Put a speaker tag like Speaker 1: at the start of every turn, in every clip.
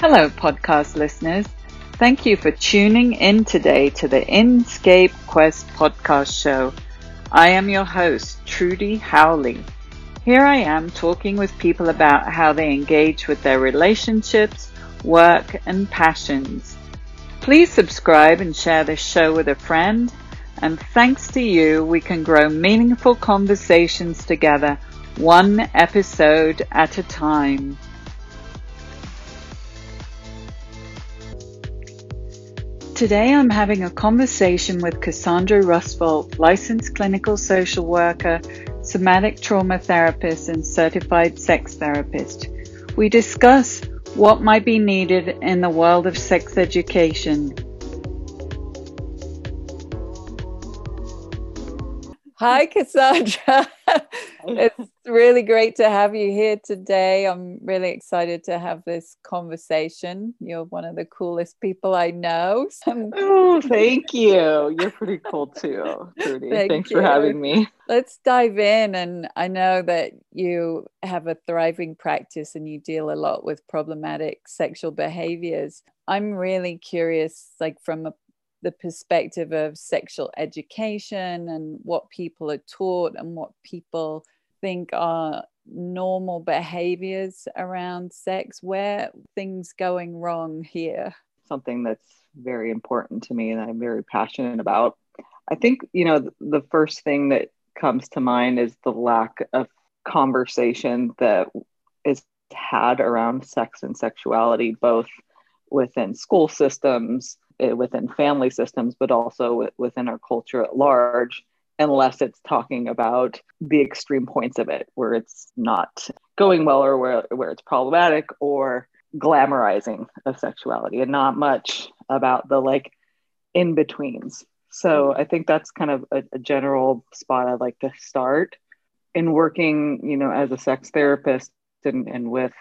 Speaker 1: Hello, podcast listeners. Thank you for tuning in today to the Inscape Quest podcast show. I am your host, Trudy Howley. Here I am talking with people about how they engage with their relationships, work, and passions. Please subscribe and share this show with a friend. And thanks to you, we can grow meaningful conversations together, one episode at a time. Today I'm having a conversation with Cassandra Rusvolt, licensed clinical social worker, somatic trauma therapist, and certified sex therapist. We discuss what might be needed in the world of sex education Hi, Cassandra. it's really great to have you here today. I'm really excited to have this conversation. You're one of the coolest people I know.
Speaker 2: oh, thank you. You're pretty cool too, Trudy. Thank Thanks you. for having me.
Speaker 1: Let's dive in. And I know that you have a thriving practice and you deal a lot with problematic sexual behaviors. I'm really curious, like from a the perspective of sexual education and what people are taught and what people think are normal behaviors around sex where things going wrong here?
Speaker 2: Something that's very important to me and i'm very passionate about. I think you know the first thing that comes to mind is the lack of conversation that is had around sex and sexuality both within school systems Eh, within family systems, but also within our culture at large, unless it's talking about the extreme points of it, where it's not going well or where, where it's problematic or glamorizing of sexuality and not much about the like in betweens. So I think that's kind of a, a general spot I'd like to start in working, you know, as a sex therapist and, and with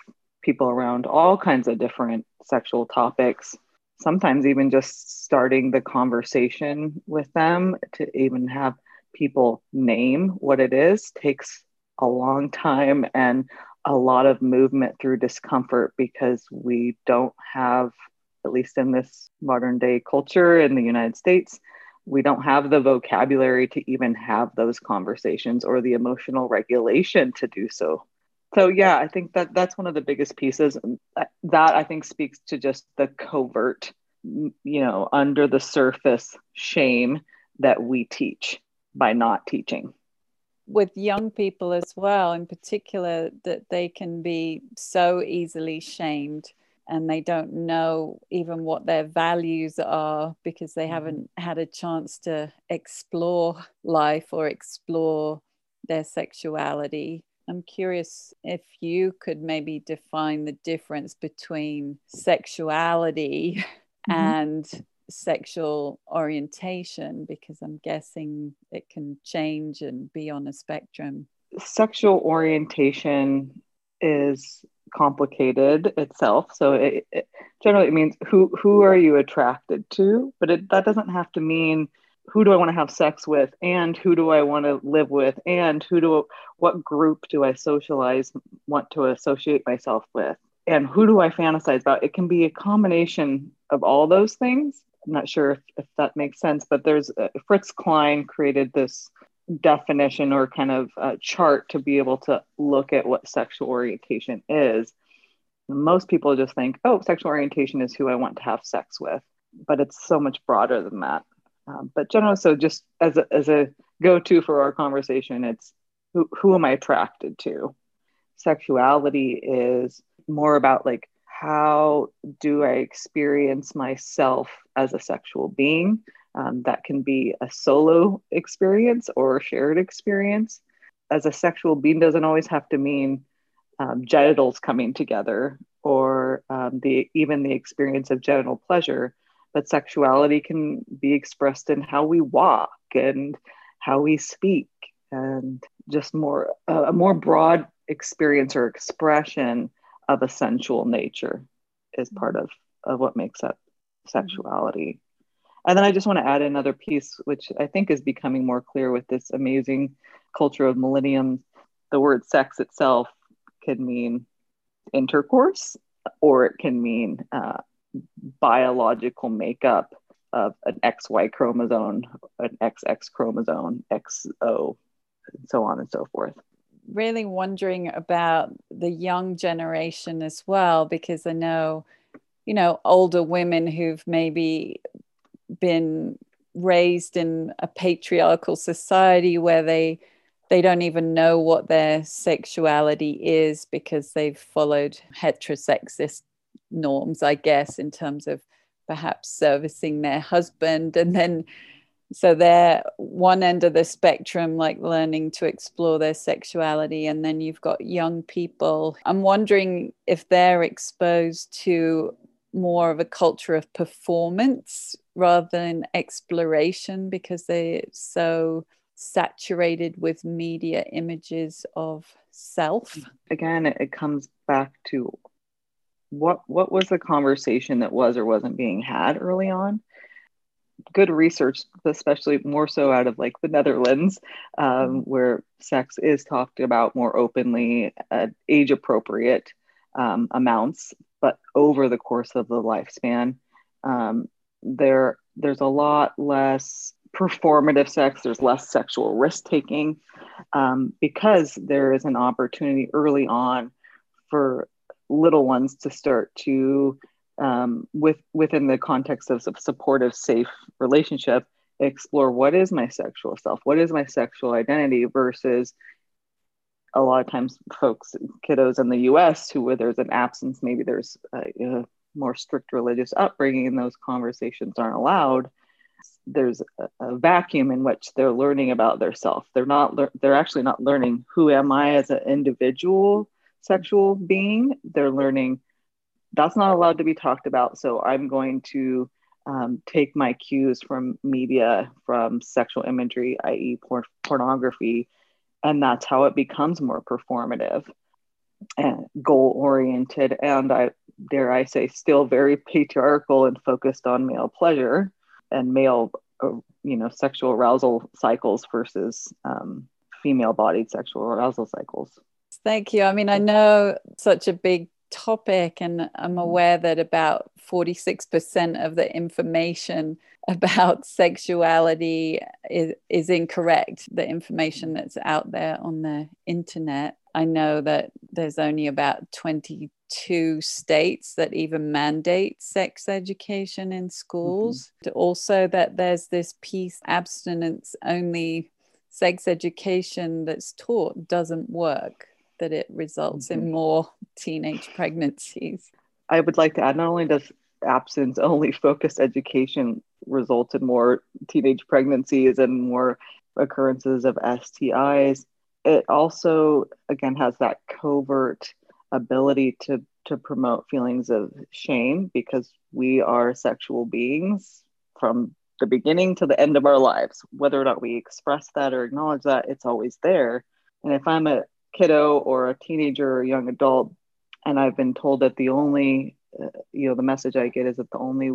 Speaker 2: people around all kinds of different sexual topics sometimes even just starting the conversation with them to even have people name what it is takes a long time and a lot of movement through discomfort because we don't have at least in this modern day culture in the United States we don't have the vocabulary to even have those conversations or the emotional regulation to do so. So yeah i think that that's one of the biggest pieces. That i think speaks to just the covert you know under the surface shame that we teach by not teaching
Speaker 1: with young people as well in particular that they can be so easily shamed and they don't know even what their values are because they mm-hmm. haven't had a chance to explore life or explore their sexuality I'm curious if you could maybe define the difference between sexuality mm-hmm. and sexual orientation, because I'm guessing it can change and be on a spectrum.
Speaker 2: Sexual orientation is complicated itself. So it, it generally it means who who are you attracted to, but it, that doesn't have to mean who do I want to have sex with and who do I want to live with and who do what group do I socialize want to associate myself with and who do I fantasize about it can be a combination of all those things I'm not sure if, if that makes sense but there's uh, Fritz Klein created this definition or kind of uh, chart to be able to look at what sexual orientation is most people just think oh sexual orientation is who I want to have sex with but it's so much broader than that um, but generally, so just as a, as a go to for our conversation, it's who, who am I attracted to? Sexuality is more about like, how do I experience myself as a sexual being? Um, that can be a solo experience or a shared experience. As a sexual being doesn't always have to mean um, genitals coming together or um, the even the experience of genital pleasure but sexuality can be expressed in how we walk and how we speak and just more a more broad experience or expression of a sensual nature is part of, of what makes up sexuality. And then i just want to add another piece which i think is becoming more clear with this amazing culture of millennium the word sex itself could mean intercourse or it can mean uh, biological makeup of an XY chromosome, an XX chromosome, XO, and so on and so forth.
Speaker 1: Really wondering about the young generation as well, because I know, you know, older women who've maybe been raised in a patriarchal society where they they don't even know what their sexuality is because they've followed heterosexist norms, I guess, in terms of perhaps servicing their husband. And then, so they're one end of the spectrum, like learning to explore their sexuality. And then you've got young people. I'm wondering if they're exposed to more of a culture of performance rather than exploration because they're so saturated with media images of self
Speaker 2: again it comes back to what what was the conversation that was or wasn't being had early on good research especially more so out of like the netherlands um, mm-hmm. where sex is talked about more openly at age appropriate um, amounts but over the course of the lifespan um, there there's a lot less performative sex, there's less sexual risk taking um, because there is an opportunity early on for little ones to start to, um, with within the context of supportive, safe relationship, explore what is my sexual self, what is my sexual identity versus a lot of times folks kiddos in the us who where there's an absence maybe there's a, a more strict religious upbringing and those conversations aren't allowed there's a, a, vacuum in which they're learning about their self. They're not le- they're actually not learning who am i as an individual sexual being. They're learning that's not allowed to be talked about so i'm going to um, take my cues from media from sexual imagery i.e por- pornography and that's how it becomes more performative and goal oriented and i dare i say still very patriarchal and focused on male pleasure and male, uh, you know, sexual arousal cycles versus um, female bodied sexual arousal cycles.
Speaker 1: Thank you. I mean, I know such a big topic, and I'm aware that about 46% of the information about sexuality is, is incorrect, the information that's out there on the internet. I know that there's only about 22 states that even mandate sex education in schools. Mm-hmm. Also, that there's this piece abstinence only sex education that's taught doesn't work, that it results mm-hmm. in more teenage pregnancies.
Speaker 2: I would like to add not only does abstinence only focused education result in more teenage pregnancies and more occurrences of STIs, it also, again, has that covert ability to to promote feelings of shame because we are sexual beings from the beginning to the end of our lives whether or not we express that or acknowledge that it's always there and if i'm a kiddo or a teenager or a young adult and i've been told that the only uh, you know the message i get is that the only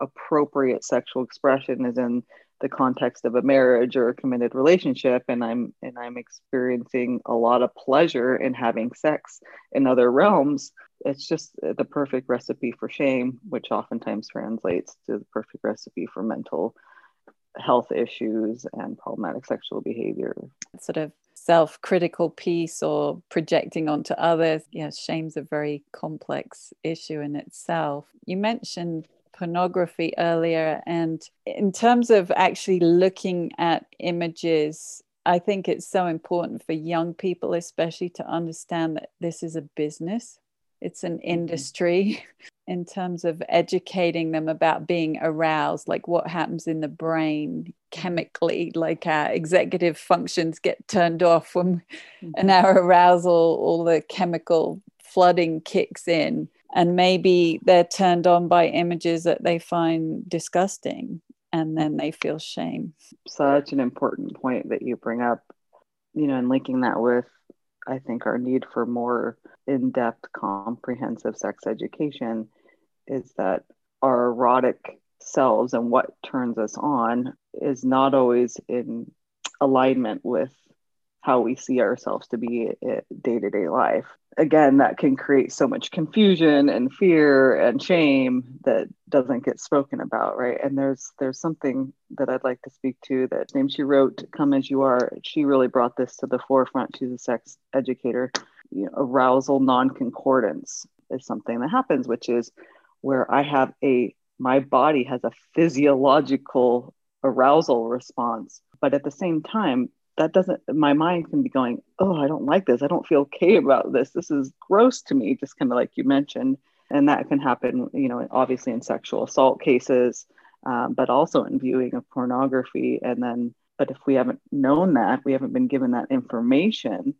Speaker 2: appropriate sexual expression is in the context of a marriage or a committed relationship and i'm and i'm experiencing a lot of pleasure in having sex in other realms. It's just the perfect recipe for shame which oftentimes translates to the perfect recipe for mental health issues and problematic sexual behavior.
Speaker 1: Sort of self-critical piece or projecting onto others. Yes shame's a very complex issue in itself. You mentioned pornography earlier. And in terms of actually looking at images, I think it's so important for young people, especially, to understand that this is a business, it's an mm-hmm. industry. in terms of educating them about being aroused, like what happens in the brain chemically, like our executive functions get turned off when mm-hmm. and our arousal, all the chemical flooding kicks in and maybe they're turned on by images that they find disgusting and then they feel shame
Speaker 2: such an important point that you bring up you know and linking that with i think our need for more in-depth comprehensive sex education is that our erotic selves and what turns us on is not always in alignment with how we see ourselves to be day to day life. Again, that can create so much confusion and fear and shame that doesn't get spoken about, right? And there's there's something that I'd like to speak to that name she wrote, "Come as You Are." She really brought this to the forefront. She's a sex educator. You know, arousal non-concordance is something that happens, which is where I have a my body has a physiological arousal response, but at the same time, that doesn't my mind can be going oh i don't like this. I don't feel okay about this. This is gross to me just kind of like you mentioned. And that can happen you know obviously in sexual assault cases um, but also in viewing of pornography. And then but if we haven't known that we haven't been given that information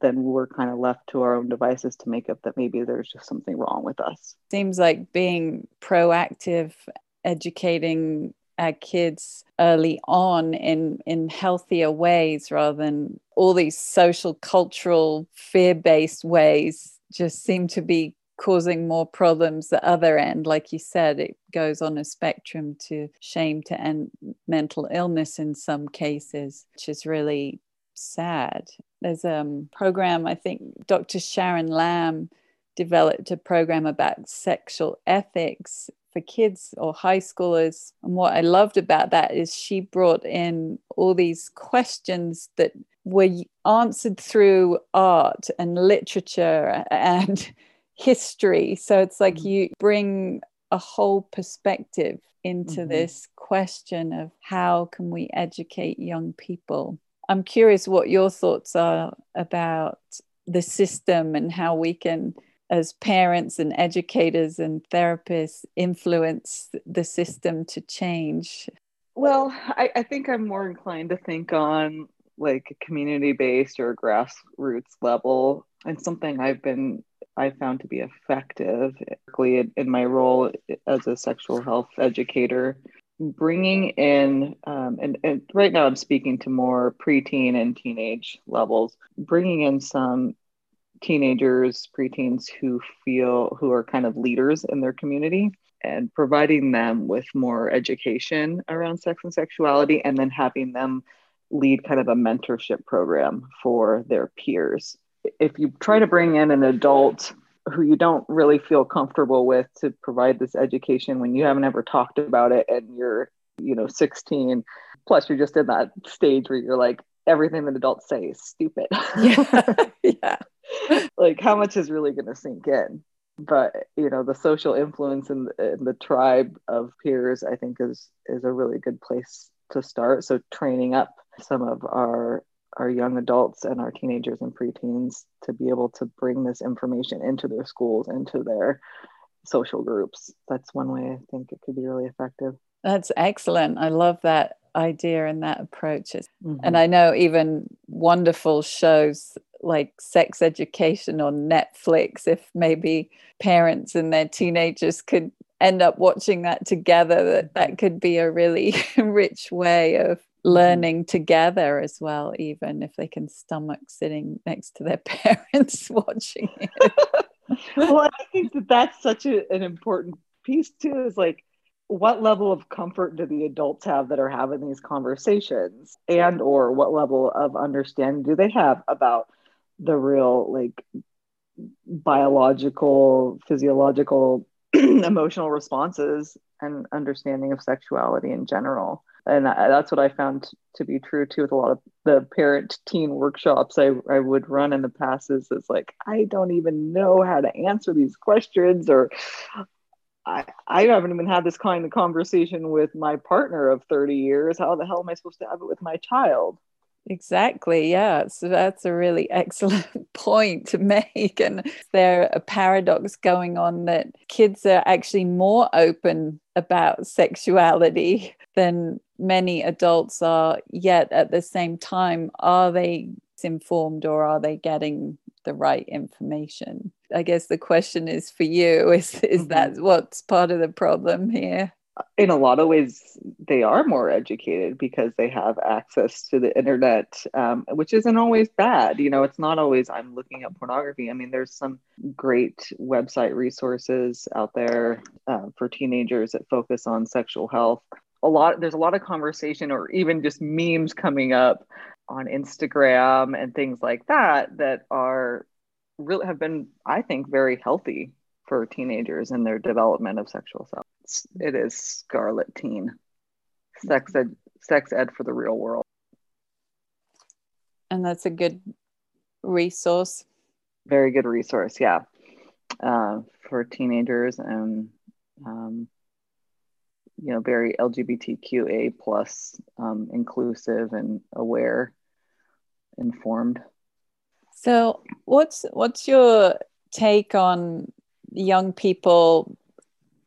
Speaker 2: then we're kind of left to our own devices to make up that maybe there's just something wrong with us.
Speaker 1: Seems like being proactive educating our kids early on in in healthier ways rather than all these social cultural fear-based ways just seem to be causing more problems the other end. Like you said it goes on a spectrum to shame to end mental illness in some cases which is really sad there's a um, program i think dr sharon lamb developed a program about sexual ethics for kids or high schoolers. And what I loved about that is she brought in all these questions that were answered through art and literature and history. So it's like mm-hmm. you bring a whole perspective into mm-hmm. this question of how can we educate young people. I'm curious what your thoughts are about the system and how we can as parents and educators and therapists influence the system to change?
Speaker 2: Well, I, I think I'm more inclined to think on like a community based or grassroots level and something I've been I found to be effective in my role as a sexual health educator bringing in um, and, and right now i'm speaking to more preteen and teenage levels bringing in some teenagers, preteens who feel who are kind of leaders in their community and providing them with more education around sex and sexuality and then having them lead kind of a mentorship program for their peers. If you try to bring in an adult who you don't really feel comfortable with to provide this education when you haven't ever talked about it and you're, you know, 16, plus you're just in that stage where you're like, everything that adults say is stupid.
Speaker 1: yeah. yeah.
Speaker 2: like how much is really going to sink in but you know the social influence in the, in the tribe of peers i think is is a really good place to start so training up some of our our young adults and our teenagers and preteens to be able to bring this information into their schools into their social groups that's one way i think it could be really effective
Speaker 1: that's excellent i love that idea and that approach mm-hmm. and i know even wonderful shows like sex education on Netflix if maybe parents and their teenagers could end up watching that together that that could be a really rich way of mm-hmm. Mm-hmm. learning together as well even if they can stomach sitting next to their parents watching it.
Speaker 2: Well i think that that's such a, an important piece too is like what level of comfort do the adults have that are having these conversations? And or what level of understanding do they have about the real like biological, physiological, emotional responses and understanding of sexuality in general. And that's what I found to be true too with a lot of the parent teen workshops I, I would run in the past is it's like, I don't even know how to answer these questions or I, I haven't even had this kind of conversation with my partner of 30 years. How the hell am I supposed to have it with my child?
Speaker 1: Exactly. Yeah. So that's a really excellent point to make. And there a paradox going on that kids are actually more open about sexuality than many adults are, yet at the same time, are they informed or are they getting the right information? I guess the question is for you is is mm-hmm. that what's part of the problem here?
Speaker 2: in a lot of ways they are more educated because they have access to the internet um, which isn't always bad you know it's not always i'm looking at pornography i mean there's some great website resources out there uh, for teenagers that focus on sexual health a lot there's a lot of conversation or even just memes coming up on Instagram and things like that that are really have been, I think, very healthy for teenagers in their development of sexual self. It is Scarleteen, sex ed, sex ed for the real world.
Speaker 1: And that's a good resource.
Speaker 2: Very good resource, yeah, uh, for teenagers and um, you know very LGBTQA plus um, inclusive and aware, informed.
Speaker 1: So, what's what's your take on young people?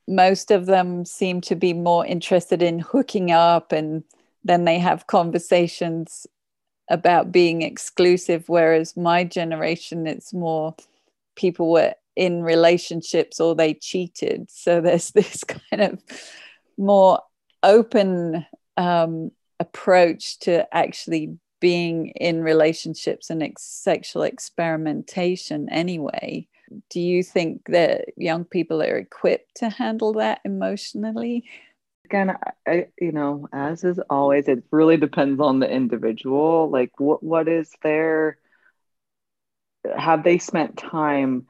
Speaker 1: Most of them seem to be more interested in hooking up, and then they have conversations about being exclusive. Whereas my generation, it's more people were in relationships or they cheated. So there's this kind of more open um, approach to actually being in relationships and ex- sexual experimentation anyway. Do you think that young people are equipped to handle that emotionally?
Speaker 2: Again I, you know as is always it really depends on the individual. Like what what is their have they spent time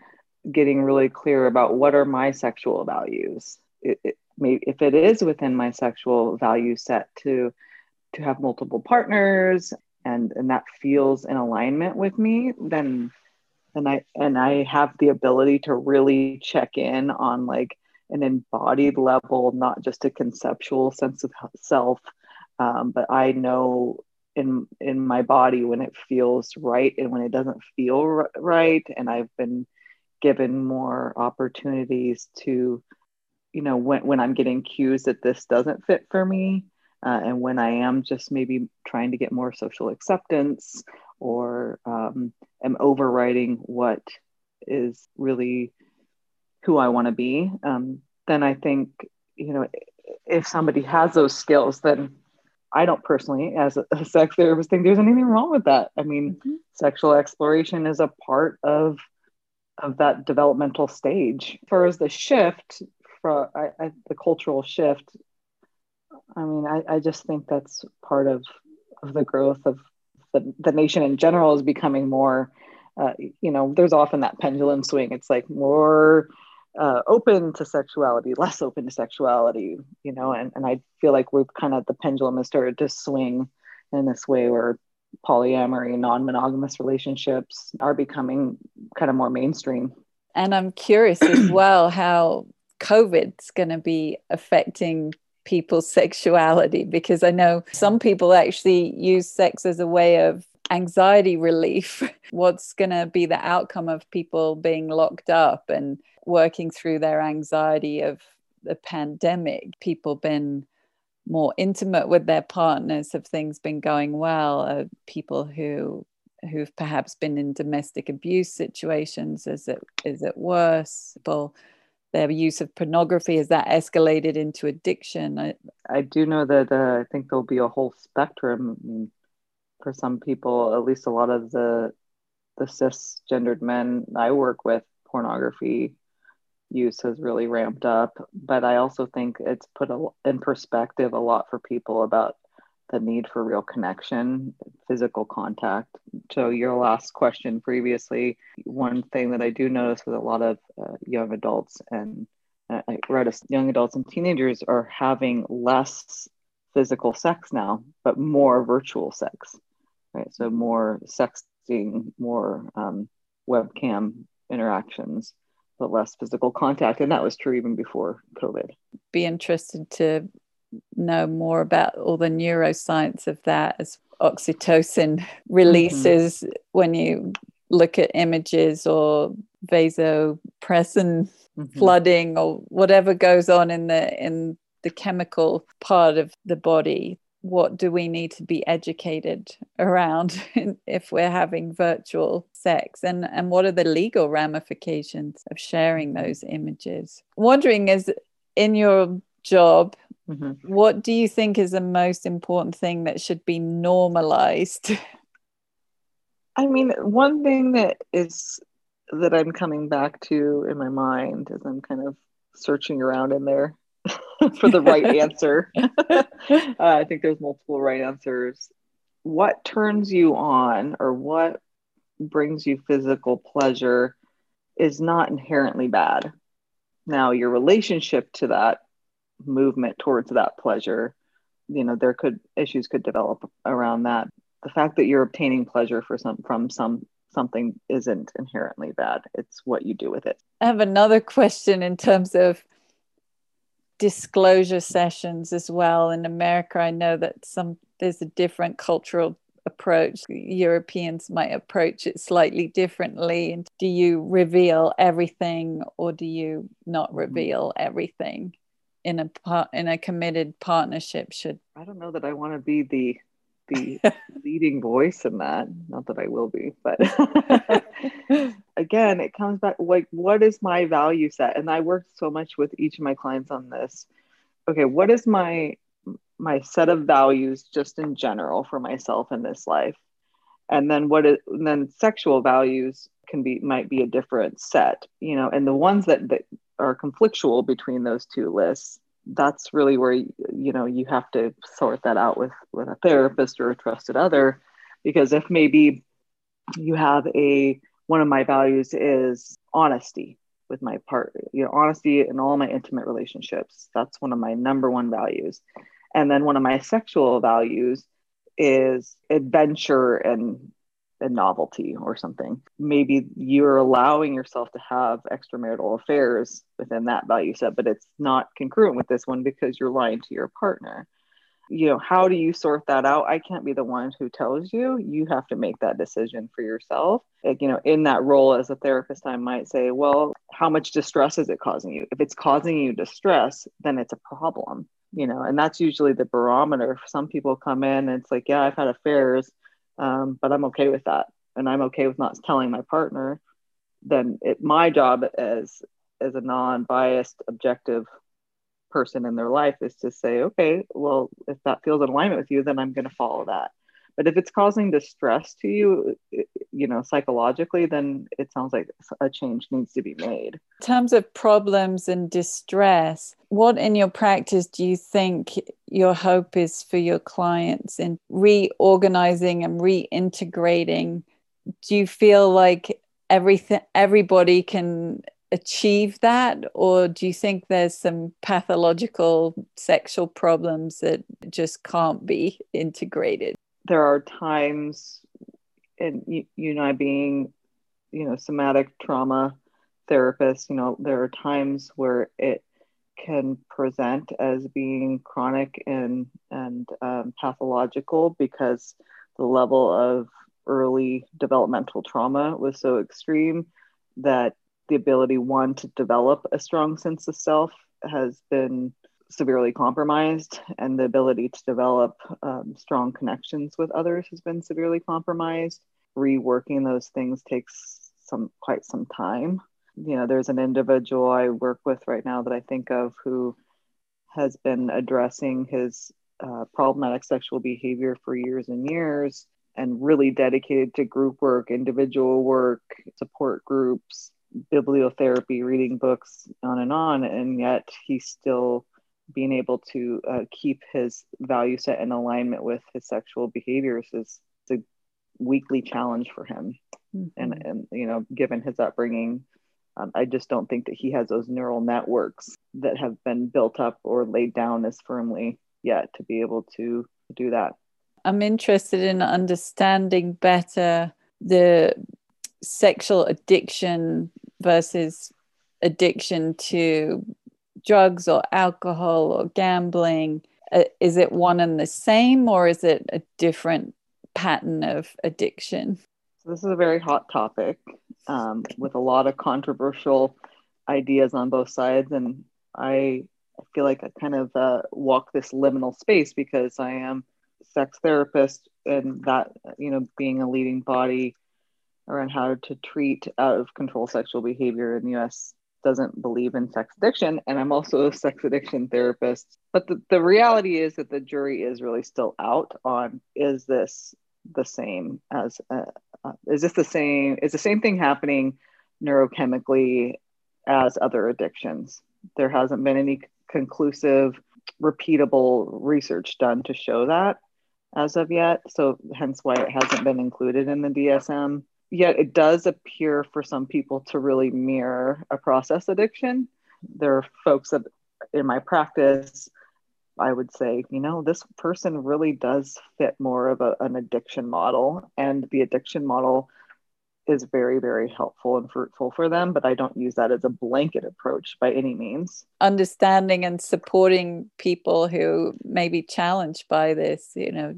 Speaker 2: getting really clear about what are my sexual values? It, it, maybe if it is within my sexual value set to to have multiple partners and and that feels in alignment with me then and i and i have the ability to really check in on like an embodied level not just a conceptual sense of self um, but i know in in my body when it feels right and when it doesn't feel right. And i've been given more opportunities to you know when, when i'm getting cues that this doesn't fit for me uh, and when I am just maybe trying to get more social acceptance or um, am overriding what is really who I want to be, um, then I think, you know, if somebody has those skills, then I don't personally, as a, sex therapist, think there's anything wrong with that. I mean, mm-hmm. sexual exploration is a part of of that developmental stage. As far as the shift, for I, I, the cultural shift, I mean, I, I just think that's part of, of the growth of the, the nation in general is becoming more, uh, you know, there's often that pendulum swing. It's like more uh, open to sexuality, less open to sexuality, you know, and, and I feel like we've kind of, the pendulum has started to swing in this way where polyamory, non monogamous relationships are becoming kind of more mainstream.
Speaker 1: And I'm curious as well how COVID's going to be affecting people's sexuality because I know some people actually use sex as a way of anxiety relief. What's going to be the outcome of people being locked up and working through their anxiety of the pandemic? People been more intimate with their partners have things been going well uh, people who who've perhaps been in domestic abuse situations is it is it worse people their use of pornography has that escalated into addiction?
Speaker 2: I, I do know that uh, i think there'll be a whole spectrum for some people at least a lot of the the cisgendered men i work with pornography use has really ramped up. But i also think it's put a, in perspective a lot for people about the need for real connection, physical contact. So, your last question previously, one thing that I do notice with a lot of uh, young adults and uh, I read a, young adults and teenagers are having less physical sex now, but more virtual sex, right? So, more sexting, more um, webcam interactions, but less physical contact. And that was true even before COVID.
Speaker 1: Be interested to know more about all the neuroscience of that as oxytocin releases mm-hmm. when you look at images or vasopressin mm-hmm. flooding or whatever goes on in the in the chemical part of the body what do we need to be educated around if we're having virtual sex and and what are the legal ramifications of sharing mm-hmm. those images wondering is in your job Mm-hmm. What do you think is the most important thing that should be normalized?
Speaker 2: I mean, one thing that is that I'm coming back to in my mind as I'm kind of searching around in there for the right answer. uh, I think there's multiple right answers. what turns you on or what brings you physical pleasure is not inherently bad. Now, your relationship to that movement towards that pleasure, you know, there could issues could develop around that. The fact that you're obtaining pleasure for some from some something isn't inherently bad. It's what you do with it.
Speaker 1: I have another question in terms of disclosure sessions as well. In America, I know that some there's a different cultural approach. Europeans might approach it slightly differently. And do you reveal everything or do you not mm-hmm. reveal everything in a part in a committed partnership? Should
Speaker 2: I don't know that I want to be the the leading voice in that. Not that I will be, but again, it comes back like, what is my value set? And I worked so much with each of my clients on this. Okay, what is my my set of values just in general for myself in this life? And then what is and then sexual values can be might be a different set, you know, and the ones that, that are conflictual between those two lists that's really where you know you have to sort that out with with a therapist or a trusted other. Because if maybe you have a one of my values is honesty with my part you know honesty in all my intimate relationships that's one of my number one values. And then one of my sexual values is adventure and a novelty or something. Maybe you're allowing yourself to have extramarital affairs within that value set, but it's not congruent with this one because you're lying to your partner. You know, how do you sort that out? I can't be the one who tells you. You have to make that decision for yourself. Like, you know, in that role as a therapist, I might say, well, how much distress is it causing you? If it's causing you distress, then it's a problem, you know, and that's usually the barometer. Some people come in and it's like, yeah, I've had affairs um, but I'm okay with that, and I'm okay with not telling my partner. Then it my job as as a non-biased, objective person in their life is to say, okay, well, if that feels in alignment with you, then I'm going to follow that. But if it's causing distress to you, you know, psychologically, then it sounds like a change needs to be made.
Speaker 1: In terms of problems and distress, what in your practice do you think your hope is for your clients in reorganizing and reintegrating? Do you feel like everything everybody can achieve that or do you think there's some pathological sexual problems that just can't be integrated
Speaker 2: there are times, and you, you and I being, you know, somatic trauma therapists, you know, there are times where it can present as being chronic and and um, pathological because the level of early developmental trauma was so extreme that the ability one to develop a strong sense of self has been severely compromised, and the ability to develop um, strong connections with others has been severely compromised. Reworking those things takes some quite some time. You know, there's an individual I work with right now that I think of who has been addressing his uh, problematic sexual behavior for years and years and really dedicated to group work, individual work, support groups, bibliotherapy, reading books, on and on. And yet he still being able to uh, keep his value set in alignment with his sexual behaviors is a weekly challenge for him. Mm-hmm. And, and, you know, given his upbringing, um, I just don't think that he has those neural networks that have been built up or laid down as firmly yet to be able to do that.
Speaker 1: I'm interested in understanding better the sexual addiction versus addiction to drugs or alcohol or gambling uh, is it one and the same or is it a different pattern of addiction?
Speaker 2: So this is a very hot topic um, with a lot of controversial ideas on both sides and i feel like i kind of uh, walk this liminal space because i am sex therapist and that you know being a leading body around how to treat out of control sexual behavior in the us doesn't believe in sex addiction and i'm also a sex addiction therapist but the, the reality is that the jury is really still out on is this the same as uh, uh, is this the same is the same thing happening neurochemically as other addictions there hasn't been any conclusive repeatable research done to show that as of yet. So, hence why it hasn't been included in the DSM. Yet, it does appear for some people to really mirror a process addiction. There are folks that in my practice, I would say, you know, this person really does fit more of a, an addiction model. And the addiction model is very, very helpful and fruitful for them, but I don't use that as a blanket approach by any means.
Speaker 1: Understanding and supporting people who may be challenged by this, you know,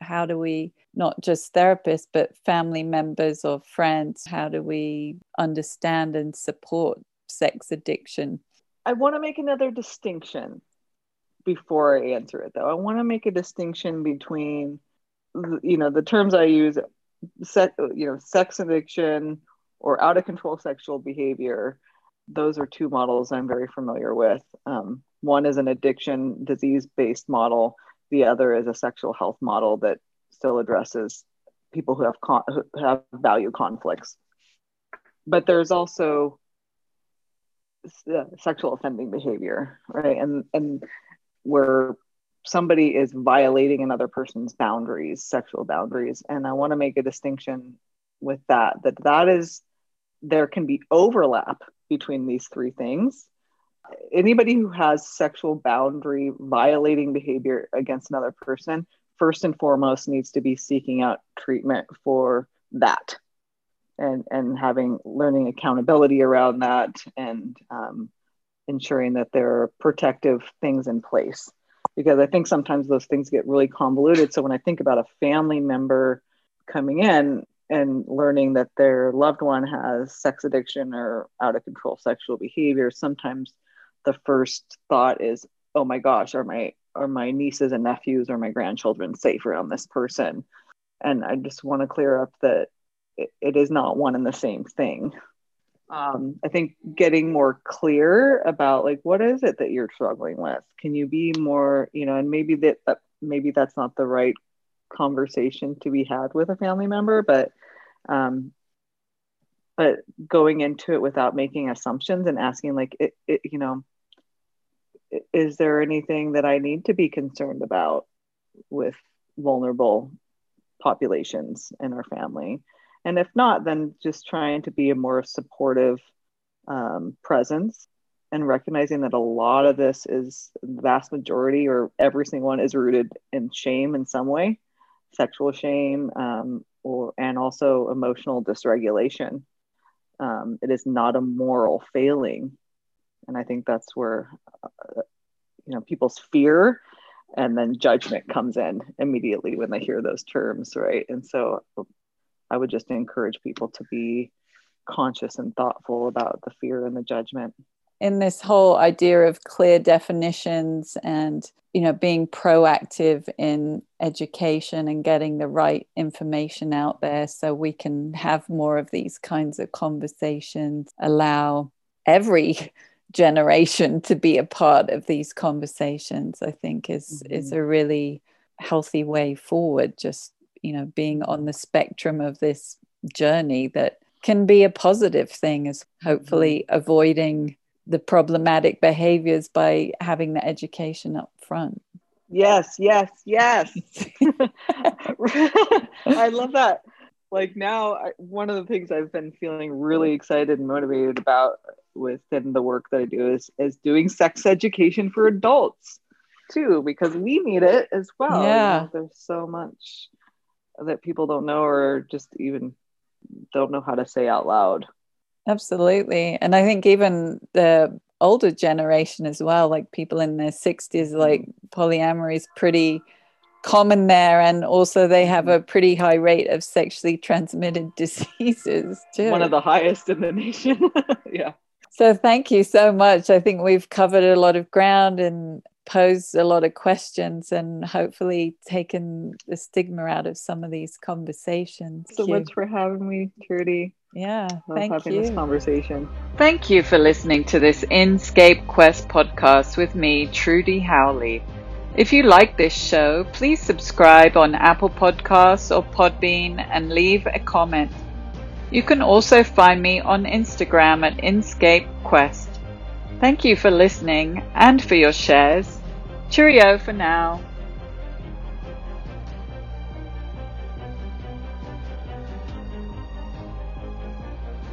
Speaker 1: how do we, not just therapists, but family members or friends, how do we understand and support sex addiction?
Speaker 2: I want to make another distinction before I answer it, though. I want to make a distinction between, you know, the terms I use sex, you know, sex addiction or out of control sexual behavior. Those are two models I'm very familiar with. Um, one is an addiction disease based model. The other is a sexual health model that still addresses people who have con- who have value conflicts. But there's also uh, sexual offending behavior, right? And and where somebody is violating another person's boundaries sexual boundaries and i want to make a distinction with that that that is there can be overlap between these three things anybody who has sexual boundary violating behavior against another person first and foremost needs to be seeking out treatment for that and and having learning accountability around that and um, ensuring that there are protective things in place because I think sometimes those things get really convoluted. So when I think about a family member coming in and learning that their loved one has sex addiction or out of control sexual behavior, sometimes the first thought is, "Oh my gosh, are my are my nieces and nephews or my grandchildren safe around this person?" And I just want to clear up that it, it is not one and the same thing um, I think getting more clear about like what is it that you're struggling with? Can you be more, you know, and maybe that, maybe that's not the right conversation to be had with a family member, but um, but going into it without making assumptions and asking like it, it you know is there anything that I need to be concerned about with vulnerable populations in our family? And if not, then just trying to be a more supportive um, presence and recognizing that a lot of this is the vast majority or every single one is rooted in shame in some way, sexual shame, um, or and also emotional dysregulation. Um, it is not a moral failing, and I think that's where uh, you know people's fear and then judgment comes in immediately when they hear those terms, right? And so I would just encourage people to be conscious and thoughtful about the fear and the judgment.
Speaker 1: In this whole idea of clear definitions and you know being proactive in education and getting the right information out there so we can have more of these kinds of conversations allow every generation to be a part of these conversations i think is mm-hmm. is a really healthy way forward just you know being on the spectrum of this journey that can be a positive thing is hopefully mm-hmm. avoiding the problematic behaviors by having the education up front
Speaker 2: yes yes yes i love that like now I, one of the things i've been feeling really excited and motivated about within the work that i do is is doing sex education for adults too because we need it as well
Speaker 1: yeah
Speaker 2: you know, there's so much that people don't know or just even don't know how to say out loud.
Speaker 1: Absolutely. And I think even the older generation as well, like people in their 60s, mm-hmm. like polyamory is pretty common there. And also, they have a pretty high rate of sexually transmitted diseases, too.
Speaker 2: One of the highest in the nation. yeah.
Speaker 1: So, thank you so much. I think we've covered a lot of ground and posed a lot of questions and hopefully taken the stigma out of some of these conversations.
Speaker 2: So much for having me, Trudy.
Speaker 1: Yeah,
Speaker 2: Love thank having you. this conversation.
Speaker 1: Thank you for listening to this Inscape Quest podcast with me, Trudy Howley. If you like this show, please subscribe on Apple Podcasts or Podbean and leave a comment. You can also find me on Instagram at InscapeQuest. Thank you for listening and for your shares. Cheerio for now.